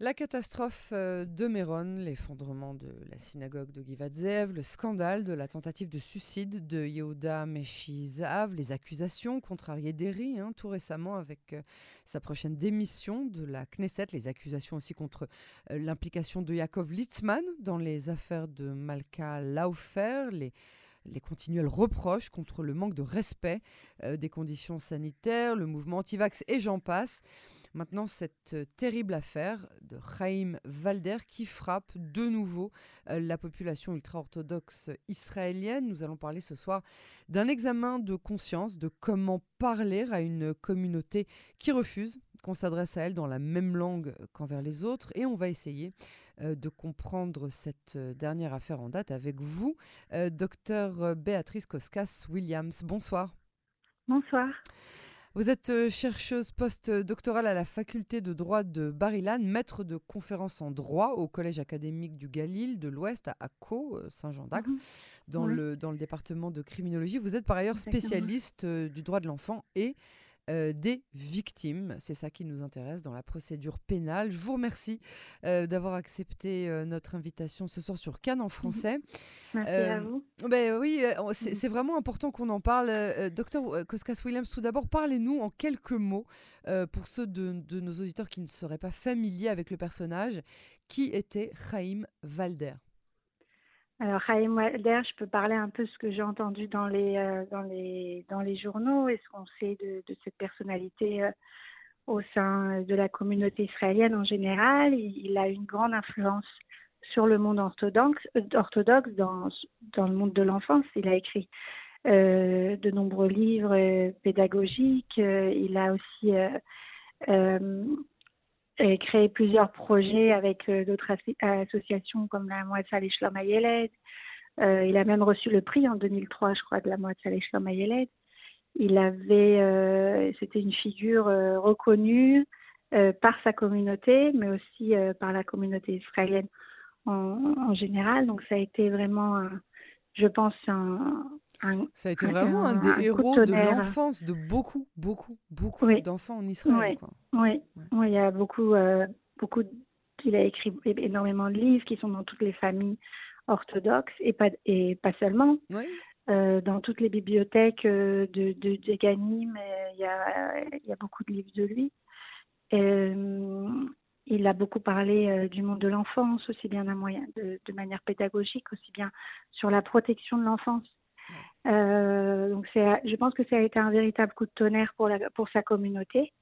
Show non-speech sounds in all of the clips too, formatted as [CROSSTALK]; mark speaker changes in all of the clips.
Speaker 1: La catastrophe euh, de Méron, l'effondrement de la synagogue de Givadzev, le scandale de la tentative de suicide de Yehuda Meshizav, les accusations contre Arié hein, tout récemment avec euh, sa prochaine démission de la Knesset, les accusations aussi contre euh, l'implication de Yaakov Litzman dans les affaires de Malka Laufer, les continuels reproches contre le manque de respect des conditions sanitaires, le mouvement anti-vax et j'en passe. Maintenant, cette euh, terrible affaire de Chaim Valder qui frappe de nouveau euh, la population ultra-orthodoxe israélienne. Nous allons parler ce soir d'un examen de conscience, de comment parler à une communauté qui refuse qu'on s'adresse à elle dans la même langue qu'envers les autres. Et on va essayer euh, de comprendre cette dernière affaire en date avec vous, docteur Béatrice Koskas-Williams. Bonsoir.
Speaker 2: Bonsoir.
Speaker 1: Vous êtes euh, chercheuse post-doctorale à la faculté de droit de Barilan, maître de conférences en droit au Collège académique du Galil de l'Ouest à Akko, euh, Saint-Jean d'Acre, mhm. dans, le, dans le département de criminologie. Vous êtes par ailleurs spécialiste euh, du droit de l'enfant et euh, des victimes. C'est ça qui nous intéresse dans la procédure pénale. Je vous remercie euh, d'avoir accepté euh, notre invitation ce soir sur Cannes en français.
Speaker 2: Merci à vous.
Speaker 1: Ben, oui, c'est vraiment important qu'on en parle. docteur Koskas-Williams, tout d'abord, parlez-nous en quelques mots, pour ceux de, de, nos auditeurs qui ne seraient pas familiers avec le personnage, qui était Chaim Valder?
Speaker 2: Alors, Chaim Walder, je peux parler un peu de ce que j'ai entendu dans les, euh, dans, les, dans les journaux et ce qu'on sait de, de, cette personnalité euh, au sein de la communauté israélienne en général? Il, a une grande influence sur le monde orthodoxe, euh, orthodoxe dans, dans le monde de l'enfance. Il a écrit de nombreux livres pédagogiques. il a aussi et créé plusieurs projets avec euh, d'autres associations comme la Moatzah Shlom Ayeled. Euh, il a même reçu le prix en 2003, je crois, de la Moatzah Shlom Ayeled. Il avait, euh, c'était une figure euh, reconnue euh, par sa communauté, mais aussi par la communauté israélienne en, en, général. Donc ça a été vraiment, je pense, un,
Speaker 1: ça a été vraiment un, des héros de l'enfance de beaucoup, beaucoup, beaucoup d'enfants en Israël.
Speaker 2: Oui, oui. il y a beaucoup, euh, beaucoup. Il a écrit énormément de livres qui sont dans toutes les familles orthodoxes et pas, et pas seulement. Euh, dans toutes les bibliothèques euh, de, de, de Ganim, il y a, il y a beaucoup de livres de lui. il a beaucoup parlé du monde de l'enfance, aussi bien moyen, de, de, manière pédagogique, aussi bien sur la protection de l'enfance. Euh, je pense que ça a été un véritable coup de tonnerre pour, la, pour sa communauté.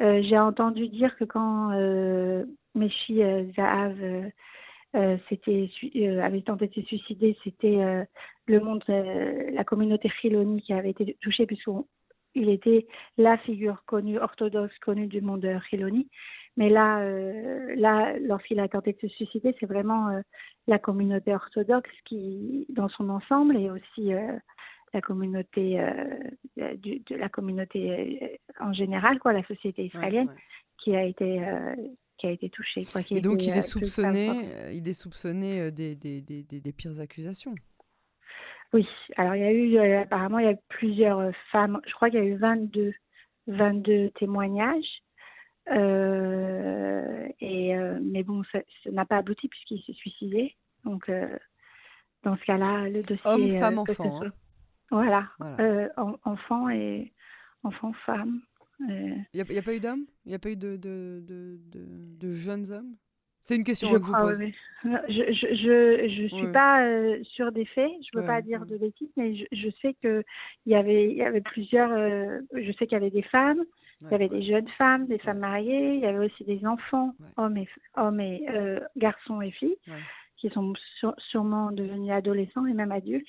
Speaker 2: Euh, j'ai entendu dire que quand euh, Meshi euh, Zahav avait tenté de se suicider, c'était le monde, la communauté Chiloni qui avait été touchée puisqu'il était la figure connue, orthodoxe connue du monde Chiloni. Mais là, euh, là lorsqu'il a tenté de se suicider, c'est vraiment euh, la communauté orthodoxe qui, dans son ensemble, et aussi euh, la communauté, du, de la communauté en général, quoi, la société israélienne, ouais, ouais. qui a été qui a été. Quoi, qui
Speaker 1: et donc, il est soupçonné, il est soupçonné des, des, des, des, pires accusations.
Speaker 2: Oui, alors il y a eu, apparemment, il y a eu plusieurs femmes, je crois qu'il y a eu 22, 22 témoignages. Euh, et, euh, mais bon, ça n'a pas abouti puisqu'il s'est suicidé. Donc, euh, dans ce cas-là, le dossier.
Speaker 1: Homme, femme, enfant. Hein.
Speaker 2: Voilà. voilà. En, enfant et enfant, femme.
Speaker 1: Il n'y a, a, pas eu d'hommes? Il n'y a pas eu de, de, de, de, de jeunes hommes? C'est une question
Speaker 2: je
Speaker 1: que je vous pose.
Speaker 2: Oui. Je je suis pas euh, sûre des faits, je ne veux ouais, pas dire de bêtises, mais je, sais qu'il y avait, y avait plusieurs. Euh, je sais qu'il y avait des femmes, il y avait des jeunes femmes, des femmes mariées, il y avait aussi des enfants, hommes et, hommes et euh, garçons et filles, qui sont sur, sûrement devenus adolescents et même adultes.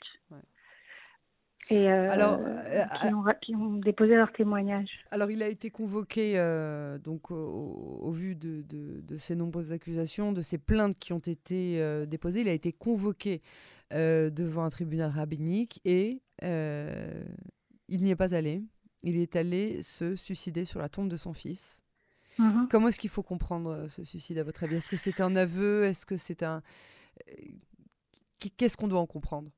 Speaker 2: Et euh, alors, euh, qui, ont, qui, ont, déposé leur témoignage.
Speaker 1: Alors, il a été convoqué, euh, donc, au, au vu de, de, de, ces nombreuses accusations, de ces plaintes qui ont été déposées, il a été convoqué devant un tribunal rabbinique et il n'y est pas allé. Il est allé se suicider sur la tombe de son fils. -hmm. Comment est-ce qu'il faut comprendre ce suicide à votre avis? Est-ce que c'est un aveu? Est-ce que c'est un... Qu'est-ce qu'on doit en comprendre?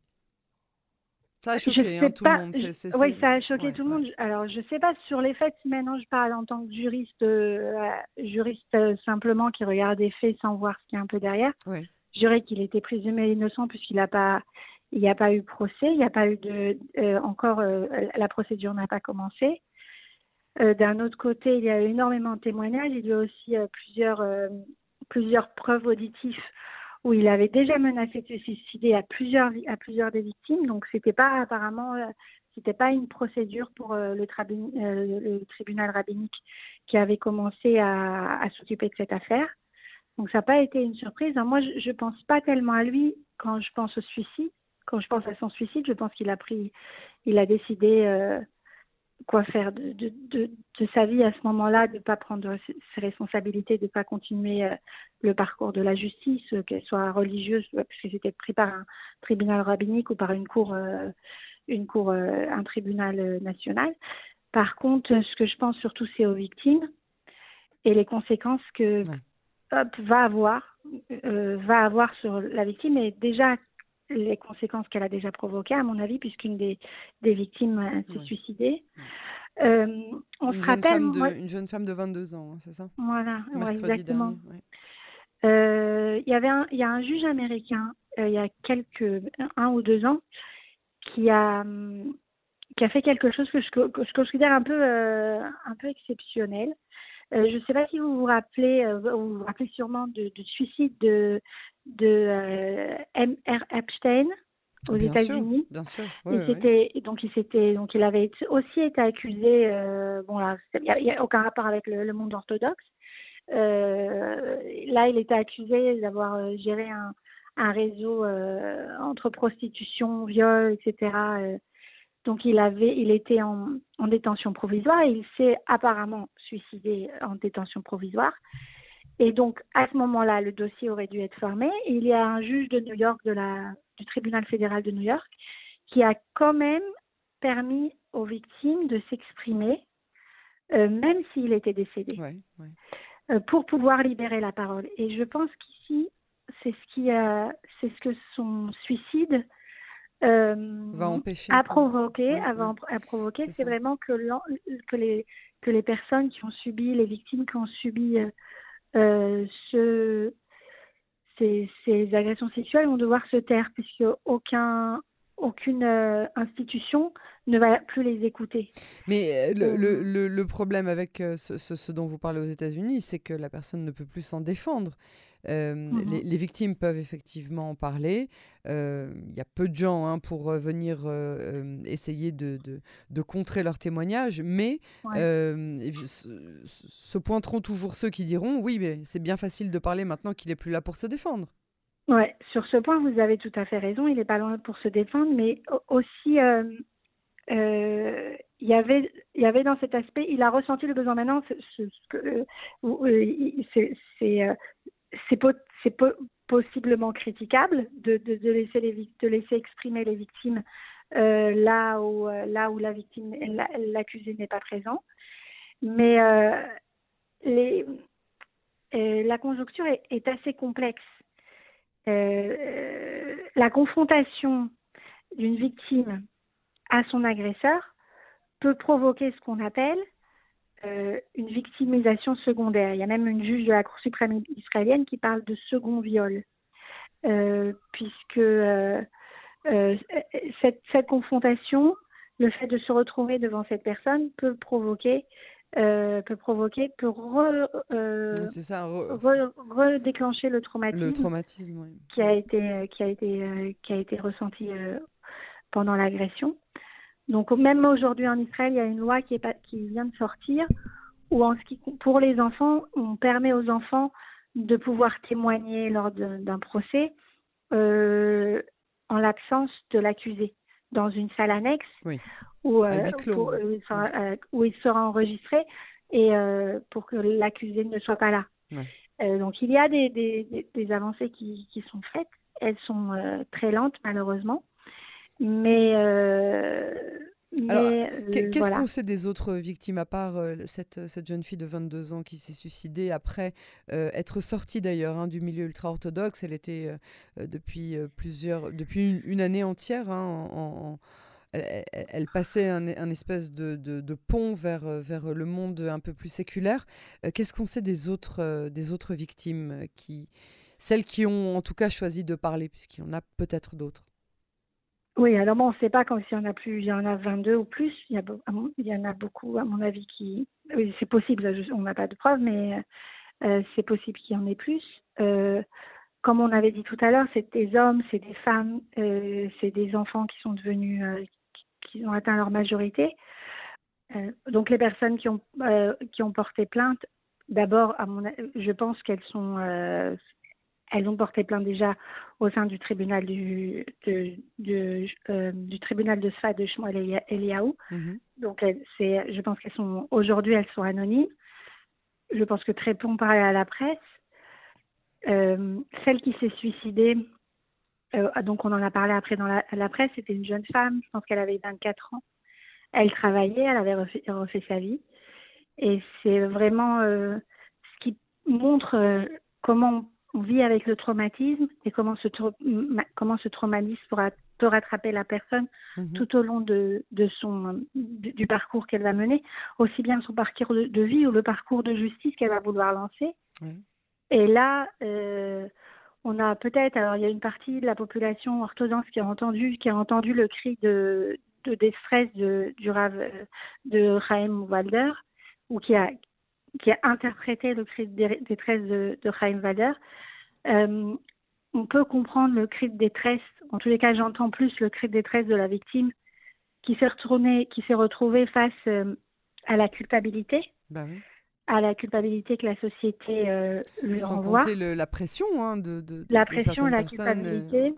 Speaker 1: Ça a choqué hein, tout le monde.
Speaker 2: oui, ça a choqué tout le monde. Alors, je ne sais pas sur les faits, maintenant je parle en tant que juriste, euh, juriste euh, simplement qui regarde les faits sans voir ce qu'il y a un peu derrière. Je dirais qu'il était présumé innocent puisqu'il n'a pas, il n'y a pas eu procès, il n'y a pas eu de, euh, encore, la procédure n'a pas commencé. D'un autre côté, il y a eu énormément de témoignages. Il y a aussi plusieurs, plusieurs preuves auditives où il avait déjà menacé de se suicider à plusieurs, à plusieurs des victimes. Donc, c'était pas apparemment, euh, c'était pas une procédure pour euh, le, euh, tribunal rabbinique qui avait commencé à, à s'occuper de cette affaire. Donc, ça n'a pas été une surprise. moi, je, ne pense pas tellement à lui quand je pense au suicide. Quand je pense à son suicide, je pense qu'il a pris, il a décidé quoi faire de, de, de, de, sa vie à ce moment-là, de ne pas prendre ses responsabilités, de ne pas continuer euh, le parcours de la justice, euh, qu'elle soit religieuse, euh, parce que c'était pris par un tribunal rabbinique ou par une cour, une cour, un tribunal national. Par contre, ce que je pense surtout, c'est aux victimes et les conséquences que Hop va avoir, va avoir sur la victime. Et déjà, les conséquences qu'elle a déjà provoquées, à mon avis, puisqu'une des, des victimes euh, s'est suicidée.
Speaker 1: Euh, on une se rappelle. Une jeune femme de 22 ans, hein, c'est ça?
Speaker 2: Voilà, exactement. Euh, il y avait un, il y a un juge américain il y a quelques un ou deux ans qui a qui a fait quelque chose que je, que je considère un peu un peu exceptionnel. je ne sais pas si vous vous rappelez, vous vous rappelez sûrement du suicide de de euh. Epstein aux États-Unis.
Speaker 1: Bien sûr.
Speaker 2: il donc il s'était donc il avait aussi été accusé. Euh, bon là, il n'y a, aucun rapport avec le, monde orthodoxe. Euh, là, il était accusé d'avoir géré un, un réseau entre prostitution, viol, etc. donc il avait, il était en, en détention provisoire et il s'est apparemment suicidé en détention provisoire. Et donc, à ce moment-là, le dossier aurait dû être fermé. il y a un juge de New York, de la, du tribunal fédéral de New York, qui a quand même permis aux victimes de s'exprimer, euh, même s'il était décédé, euh, pour pouvoir libérer la parole. Et je pense qu'ici, c'est ce qui a, c'est ce que son suicide
Speaker 1: euh, va empêcher.
Speaker 2: a provoqué, a provoqué, c'est vraiment que, que les que les personnes qui ont subi, les victimes qui ont subi ce, ces, ces, agressions sexuelles vont devoir se taire puisque aucun, aucune euh, institution ne va plus les écouter.
Speaker 1: Mais euh, le, le, le, problème avec ce, ce, dont vous parlez aux États-Unis, c'est que la personne ne peut plus s'en défendre. Mmh les, victimes peuvent effectivement en parler. Il y a peu de gens hein, pour venir essayer de, de, contrer leurs témoignages, mais se, pointeront toujours ceux qui diront oui, mais c'est bien facile de parler maintenant qu'il n'est plus là pour se défendre.
Speaker 2: Oui, sur ce point, vous avez tout à fait raison. Il n'est pas loin pour se défendre, mais aussi, il y avait il y avait dans cet aspect il a ressenti le besoin maintenant c'est possiblement critiquable de, laisser exprimer les victimes euh, là où euh, la victime l'accusé n'est pas présent mais euh, les, la conjoncture est, est assez complexe la confrontation d'une victime à son agresseur peut provoquer ce qu'on appelle euh, une victimisation secondaire. Il y a même une juge de la Cour suprême israélienne qui parle de second viol, euh, puisque euh, cette, confrontation, le fait de se retrouver devant cette personne peut provoquer peut provoquer, peut redéclencher le traumatisme,
Speaker 1: le traumatisme
Speaker 2: qui a été qui a été qui a été ressenti pendant l'agression. Donc même aujourd'hui en Israël, il y a une loi qui, est qui vient de sortir où en ce qui, pour les enfants, on permet aux enfants de pouvoir témoigner lors d'un procès euh, en l'absence de l'accusé. Dans une salle annexe où, euh, euh, où, il sera enregistré et pour que l'accusé ne soit pas là. donc il y a des, des, des avancées qui, qui, sont faites. Elles sont très lentes malheureusement. Mais. Euh,
Speaker 1: euh, qu'est-ce qu'on sait des autres victimes, à part euh, cette, cette, jeune fille de 22 ans qui s'est suicidée après être sortie d'ailleurs hein, du milieu ultra-orthodoxe? Elle était depuis, plusieurs, depuis une, année entière hein, en, elle, passait un, espèce de, pont vers, vers le monde un peu plus séculaire. Qu'est-ce qu'on sait des autres, des autres victimes, qui, celles qui ont en tout cas choisi de parler, puisqu'il y en a peut-être d'autres?
Speaker 2: Oui, alors bon, on ne sait pas quand il y en a plus, il y en a 22 ou plus. Il y, en a beaucoup, à mon avis, qui. Oui, c'est possible, on n'a pas de preuves, mais euh, c'est possible qu'il y en ait plus. Euh, comme on avait dit tout à l'heure, c'est des hommes, c'est des femmes, euh, c'est des enfants qui sont devenus, qui, ont atteint leur majorité. donc les personnes qui ont, qui ont porté plainte, d'abord, je pense qu'elles sont elles ont porté plainte déjà au sein du tribunal du, de, euh, du tribunal de Sfa de Shmuel Eliaou. Mhm. Donc, c'est, je pense qu'elles sont aujourd'hui, elles sont anonymes. Je pense que très peu ont parlé à la presse. Euh, celle qui s'est suicidée, euh, donc on en a parlé après dans la, la presse, c'était une jeune femme, je pense qu'elle avait 24 ans. Elle travaillait, elle avait refait, refait sa vie. Et c'est vraiment ce qui montre comment on vit avec le traumatisme et comment ce, comment ce traumatisme pourra, peut rattraper la personne mhm. tout au long de, de son, du, parcours qu'elle va mener, aussi bien son parcours de, vie ou le parcours de justice qu'elle va vouloir lancer. Et là, euh, on a peut-être, alors il y a une partie de la population orthodoxe qui a entendu, qui a entendu le cri de, détresse de, du Rav, de Chaim Walder, ou qui a, qui a interprété le cri de détresse de, de Chaim Walder. Euh, on peut comprendre le cri de détresse. En tous les cas, j'entends plus le cri de détresse de la victime qui s'est retournée, qui s'est retrouvée face euh, à la culpabilité. Bah à la culpabilité que la société euh, lui
Speaker 1: Sans
Speaker 2: renvoie.
Speaker 1: compter le, la pression hein, de, de,
Speaker 2: La pression la culpabilité.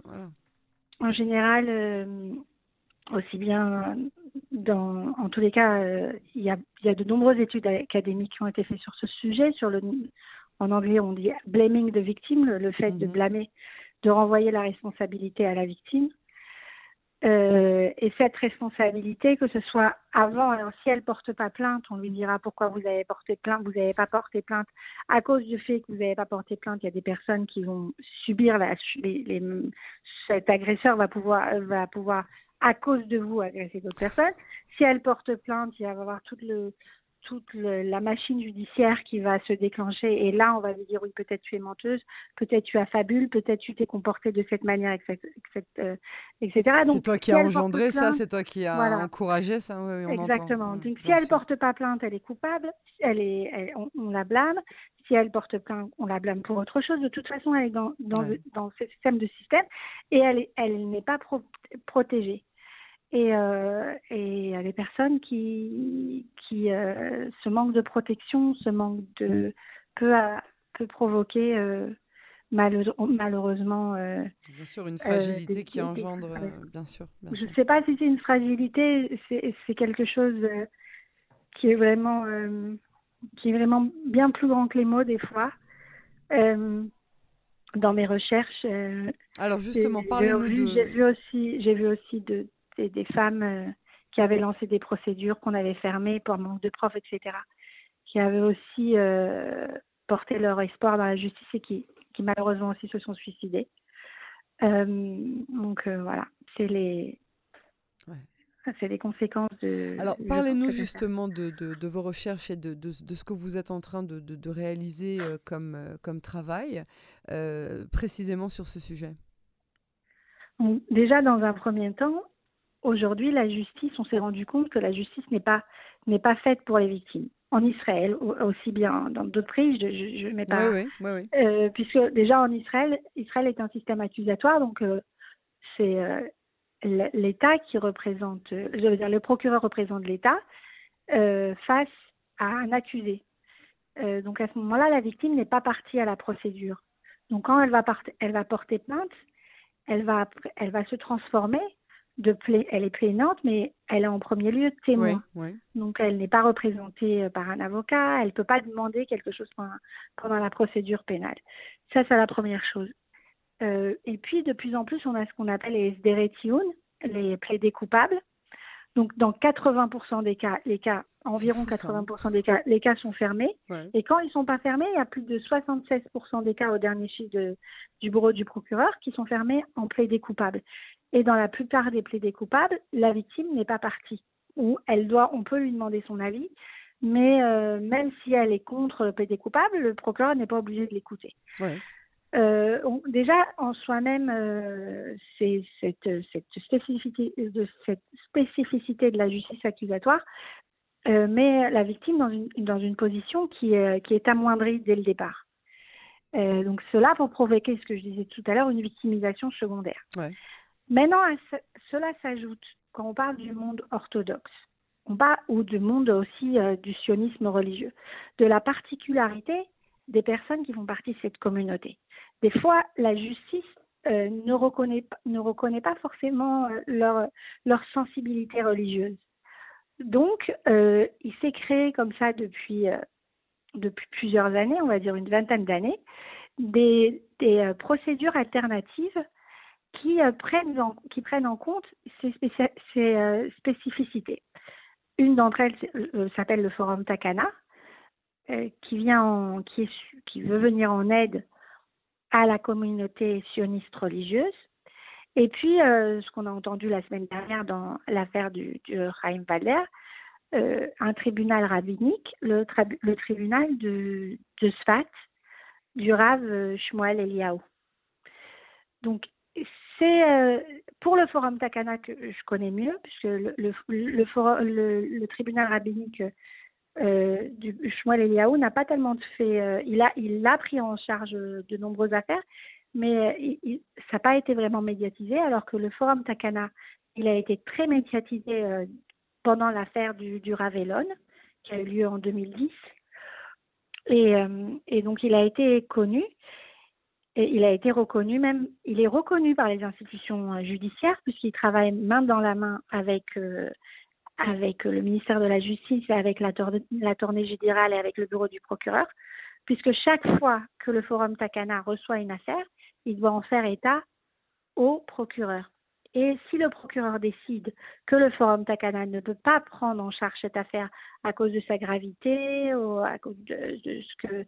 Speaker 2: En général, aussi bien dans, en tous les cas, il y, a, y, a, de nombreuses études académiques qui ont été faites sur ce sujet, sur le, en anglais on dit blaming the victim, le, fait de mhm. blâmer, de renvoyer la responsabilité à la victime. Euh, et cette responsabilité, que ce soit avant, alors si elle porte pas plainte, on lui dira pourquoi vous avez porté plainte, vous n'avez pas porté plainte. À cause du fait que vous n'avez pas porté plainte, il y a des personnes qui vont subir la, les, cet agresseur va pouvoir, va pouvoir à cause de vous agresser d'autres personnes. Si elle porte plainte, il va avoir tout le, toute la machine judiciaire qui va se déclencher. Et là, on va lui dire oui, peut-être tu es menteuse, peut-être tu as fabule, peut-être tu t'es comportée de cette manière, etc.
Speaker 1: Euh, c'est toi qui as engendré ça, c'est toi qui as encouragé ça.
Speaker 2: Exactement. Donc, si elle porte pas plainte, elle est coupable. Elle est, on, la blâme. Si elle porte plainte, on la blâme pour autre chose. De toute façon, elle est dans, dans, dans ce système de système et elle, elle n'est pas protégée et, euh, et les personnes qui, qui euh, ce manque de protection, ce manque de peut, peut provoquer euh, malheureusement. Euh,
Speaker 1: bien sûr, une fragilité qui engendre, bien sûr.
Speaker 2: je ne sais pas si c'est une fragilité, c'est quelque chose qui est vraiment qui est vraiment bien plus grand que les mots des fois. dans mes recherches.
Speaker 1: Alors justement, parlez-nous de.
Speaker 2: J'ai vu aussi, j'ai vu aussi de, des, femmes euh, qui avaient lancé des procédures qu'on avait fermées pour manque de profs, etc., qui avaient aussi euh, porté leur espoir dans la justice et qui, qui malheureusement aussi se sont suicidées. Euh, donc voilà, c'est les, c'est les conséquences de.
Speaker 1: Alors, parlez-nous justement de, de, vos recherches et de, de, ce que vous êtes en train de, réaliser comme, comme travail, précisément sur ce sujet.
Speaker 2: déjà, dans un premier temps, aujourd'hui, la justice, on s'est rendu compte que la justice n'est pas, n'est pas faite pour les victimes. En Israël, aussi bien dans d'autres pays, je ne mets pas. Oui, oui, oui, euh, puisque déjà en Israël, Israël est un système accusatoire, donc euh, c'est euh, l'État qui représente, je veux dire, le procureur représente l'État face à un accusé. donc à ce moment-là, la victime n'est pas partie à la procédure. Donc quand elle va, elle va porter plainte, elle va, elle va se transformer de elle est plaignante, mais elle est en premier lieu témoin. Donc elle n'est pas représentée euh, par un avocat, elle ne peut pas demander quelque chose pendant, la procédure pénale. Ça, c'est la première chose. Euh, et puis, de plus en plus, on a ce qu'on appelle les SDRETION, les plaidés coupables. Donc, dans 80% des cas, les cas, environ 80% hein. des cas, les cas sont fermés. Et quand ils ne sont pas fermés, il y a plus de 76% des cas au dernier chiffre du bureau du procureur qui sont fermés en plaidés coupables. Et dans la plupart des plaidés coupables, la victime n'est pas partie. Ou elle doit, on peut lui demander son avis, mais euh, même si elle est contre le plaidé coupable, le procureur n'est pas obligé de l'écouter. Euh, déjà, en soi-même, euh, c'est cette, cette, spécificité de, cette spécificité de la justice accusatoire met la victime dans une, dans une position qui est, qui est amoindrie dès le départ. Donc cela pour provoquer ce que je disais tout à l'heure, une victimisation secondaire. Ouais. Maintenant, cela s'ajoute quand on parle du monde orthodoxe, on parle, ou du monde aussi euh, du sionisme religieux, de la particularité des personnes qui font partie de cette communauté. Des fois, la justice euh, ne, reconnaît, pas forcément euh, leur, sensibilité religieuse. Donc, il s'est créé comme ça depuis, plusieurs années, on va dire une vingtaine d'années, des procédures alternatives qui, prennent en, qui prennent en compte ces, ces spécificités. Une d'entre elles s'appelle le Forum Takana, qui, veut venir en aide à la communauté sioniste religieuse. Et puis, euh, ce qu'on a entendu la semaine dernière dans l'affaire du, du euh, un tribunal rabbinique, le, tribunal de, Sfat, du Rav euh, Shmuel Eliaou. Donc, c'est pour le forum Takana que je connais mieux, puisque le, le, le, tribunal rabbinique euh, du Shmuel Eliaou n'a pas tellement fait. Euh, il a il pris en charge de nombreuses affaires, mais euh, ça n'a pas été vraiment médiatisé. Alors que le Forum Takana, il a été très médiatisé pendant l'affaire du, Ravelon, qui a eu lieu en 2010. Et, et, donc il a été connu. Et il a été reconnu même, il est reconnu par les institutions judiciaires puisqu'il travaille main dans la main avec avec le ministère de la Justice, avec la, la tournée générale et avec le bureau du procureur, puisque chaque fois que le Forum Takana reçoit une affaire, il doit en faire état au procureur. Et si le procureur décide que le Forum Takana ne peut pas prendre en charge cette affaire à cause de sa gravité ou à cause de, ce que,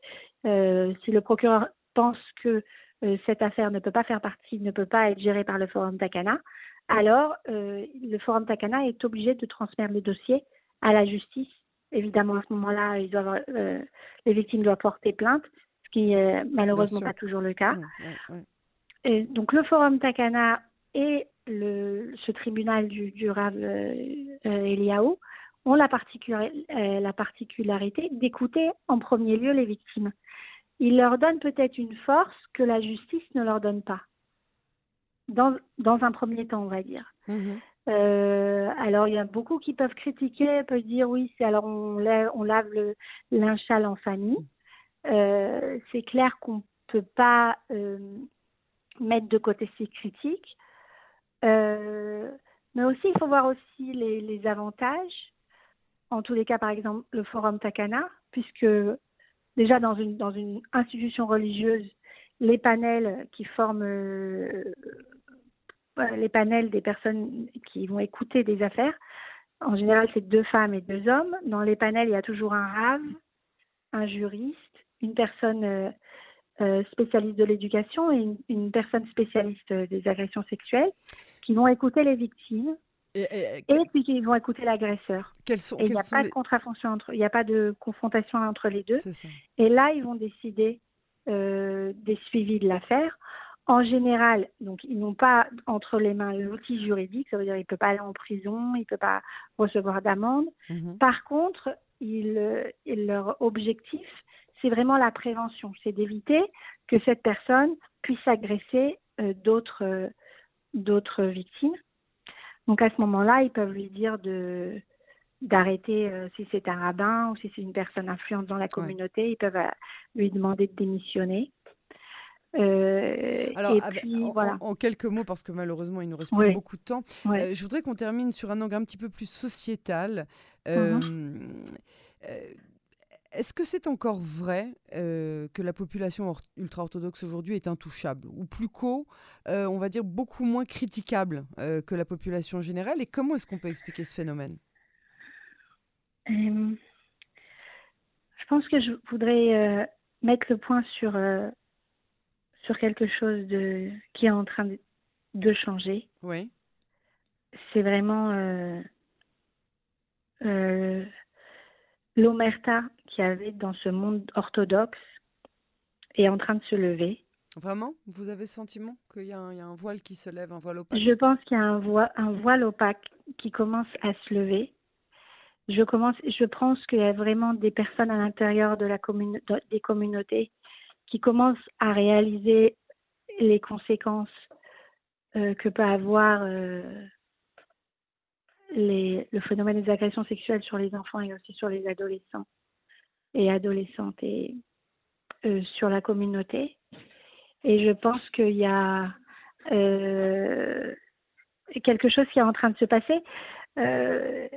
Speaker 2: euh, si le procureur pense que euh, cette affaire ne peut pas faire partie, ne peut pas être gérée par le Forum Takana, alors euh, le Forum Takana est obligé de transmettre le dossier à la justice. Évidemment, à ce moment-là, ils doivent, euh, les victimes doivent porter plainte, ce qui n'est malheureusement pas toujours le cas. Et donc le Forum Takana et le, ce tribunal du, du Rav Eliaou ont la particularité d'écouter en premier lieu les victimes. Ils leur donnent peut-être une force que la justice ne leur donne pas dans, dans un premier temps, on va dire. Mhm. Euh, alors, il y a beaucoup qui peuvent critiquer, peuvent dire oui, c'est alors on lave, on lave le linge en famille. Euh, c'est clair qu'on peut pas euh, mettre de côté ces critiques. mais aussi, il faut voir aussi les, les, avantages. En tous les cas, par exemple, le forum Takana, puisque déjà dans une, dans une institution religieuse, les panels qui forment les panels des personnes qui vont écouter des affaires. En général, c'est deux femmes et deux hommes. Dans les panels, il y a toujours un rave, un juriste, une personne euh, euh, spécialiste de l'éducation et une, personne spécialiste des agressions sexuelles qui vont écouter les victimes. Et, puis qui vont écouter l'agresseur. il n'y a pas de contrafonction entre, il n'y a pas de confrontation entre les deux. Et là, ils vont décider euh, des suivis de l'affaire en général, donc ils n'ont pas entre les mains l'outil juridique, ça veut dire qu'il ne peut pas aller en prison, il ne peut pas recevoir d'amende. Mhm. Par contre, leur objectif, c'est vraiment la prévention, c'est d'éviter que cette personne puisse agresser euh, d'autres d'autres victimes. Donc à ce moment-là, ils peuvent lui dire de d'arrêter euh, si c'est un rabbin ou si c'est une personne influente dans la communauté, ils peuvent euh, lui demander de démissionner.
Speaker 1: Euh, Alors, en, quelques mots, parce que malheureusement, il nous reste plus beaucoup de temps, euh, je voudrais qu'on termine sur un angle un petit peu plus sociétal. Mhm. Euh, est-ce que c'est encore vrai que la population ultra-orthodoxe aujourd'hui est intouchable Ou plus qu'au, on va dire, beaucoup moins critiquable que la population générale? Et comment est-ce qu'on peut expliquer ce phénomène?
Speaker 2: Je pense que je voudrais mettre le point sur sur quelque chose de, qui est en train de changer.
Speaker 1: Oui.
Speaker 2: C'est vraiment euh, euh, l'omerta qu'il y avait dans ce monde orthodoxe est en train de se lever.
Speaker 1: Vraiment? Vous avez le sentiment qu'il y, a un voile qui se lève, un voile opaque?
Speaker 2: Je pense qu'il y a un, voile, un voile opaque qui commence à se lever. Je, commence, je pense qu'il y a vraiment des personnes à l'intérieur de la commune, des communautés qui commencent à réaliser les conséquences euh, que peut avoir euh, le phénomène des agressions sexuelles sur les enfants et aussi sur les adolescents et adolescentes et euh, sur la communauté. Et je pense qu'il y a euh, quelque chose qui est en train de se passer. Euh,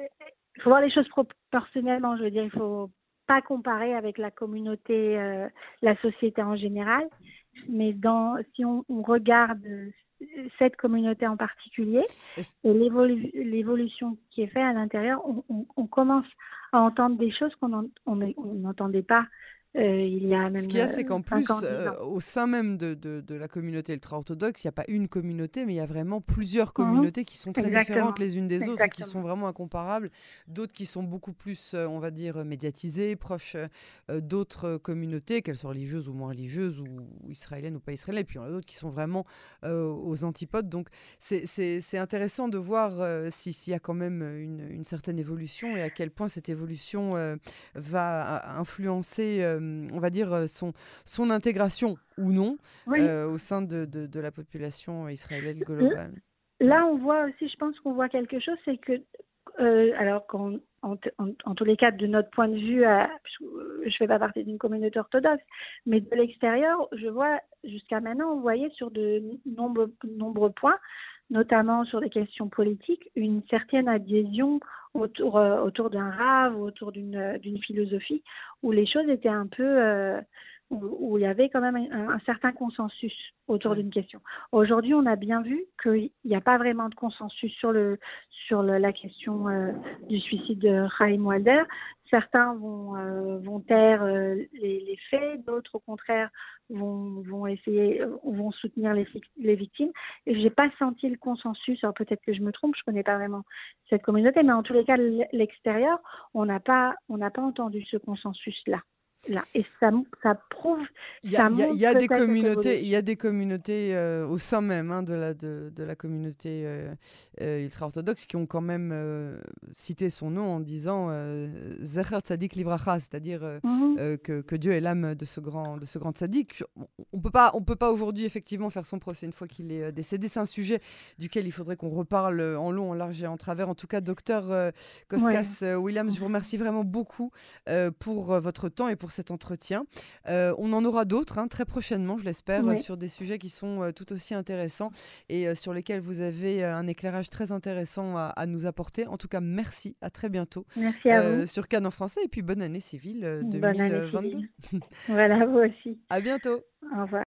Speaker 2: il faut voir les choses proportionnellement. Je veux dire, il faut pas comparer avec la communauté, euh, la société en général. Mais dans, si on regarde cette communauté en particulier et l'évolution qui est faite à l'intérieur, on, on, on, commence à entendre des choses qu'on n'entendait pas euh, il y a même
Speaker 1: Ce qu'il y a, c'est qu'en plus, euh, au sein même de, de, de la communauté ultra-orthodoxe, il n'y a pas une communauté, mais il y a vraiment plusieurs mhm. communautés qui sont très différentes les unes des autres et qui sont vraiment incomparables. D'autres qui sont beaucoup plus, euh, on va dire, médiatisées, proches d'autres communautés, qu'elles soient religieuses ou moins religieuses, ou israéliennes ou pas israéliennes. Et puis il y en a d'autres qui sont vraiment aux antipodes. Donc c'est intéressant de voir s'il y a quand même une, une, certaine évolution et à quel point cette évolution va influencer on va dire, euh, son, son intégration ou non euh, au sein de, de, la population israélienne globale.
Speaker 2: Là, on voit aussi, je pense qu'on voit quelque chose, c'est que, euh, alors qu'en en, en, tous les cas, de notre point de vue, je ne fais pas partie d'une communauté orthodoxe, mais de l'extérieur, je vois jusqu'à maintenant, on voyait sur de nombreux, nombreux points, notamment sur des questions politiques, une certaine adhésion autour, euh, autour d'un rave, autour d'une philosophie, où les choses étaient un peu... Euh, où, il y avait quand même un, certain consensus autour d'une question. Aujourd'hui, on a bien vu qu'il n'y a pas vraiment de consensus sur, le, sur la question euh, du suicide de Chaim Walder. Certains vont, euh, taire euh, les, faits, d'autres au contraire vont, essayer, vont soutenir les, les victimes. Et j'ai pas senti le consensus. Alors peut-être que je me trompe, je connais pas vraiment cette communauté, mais en tous les cas, l'extérieur, on n'a pas, on n'a pas entendu ce consensus-là. Là. Et ça, ça prouve.
Speaker 1: Il y a, y a des communautés, il y a des communautés euh, au sein même hein, de, la, de, de, la communauté euh, euh, ultra-orthodoxe qui ont quand même cité son nom en disant Zecher Tzadik Libracha, c'est-à-dire mhm. que, que, Dieu est l'âme de ce grand, de ce grand tzaddik. On peut pas, on peut pas aujourd'hui effectivement faire son procès une fois qu'il est décédé. C'est un sujet duquel il faudrait qu'on reparle en long, en large et en travers. En tout cas, docteur Koskas Williams, je vous remercie vraiment beaucoup pour votre temps et pour cet entretien. Euh, on en aura d'autres hein, très prochainement, je l'espère, sur des sujets qui sont euh, tout aussi intéressants et euh, sur lesquels vous avez un éclairage très intéressant à, nous apporter. En tout cas, merci, à très bientôt
Speaker 2: merci à vous.
Speaker 1: sur Cannes en français et puis bonne année civile 2022.
Speaker 2: Bonne année civile. voilà, vous aussi. [LAUGHS]
Speaker 1: À bientôt.
Speaker 2: Au revoir.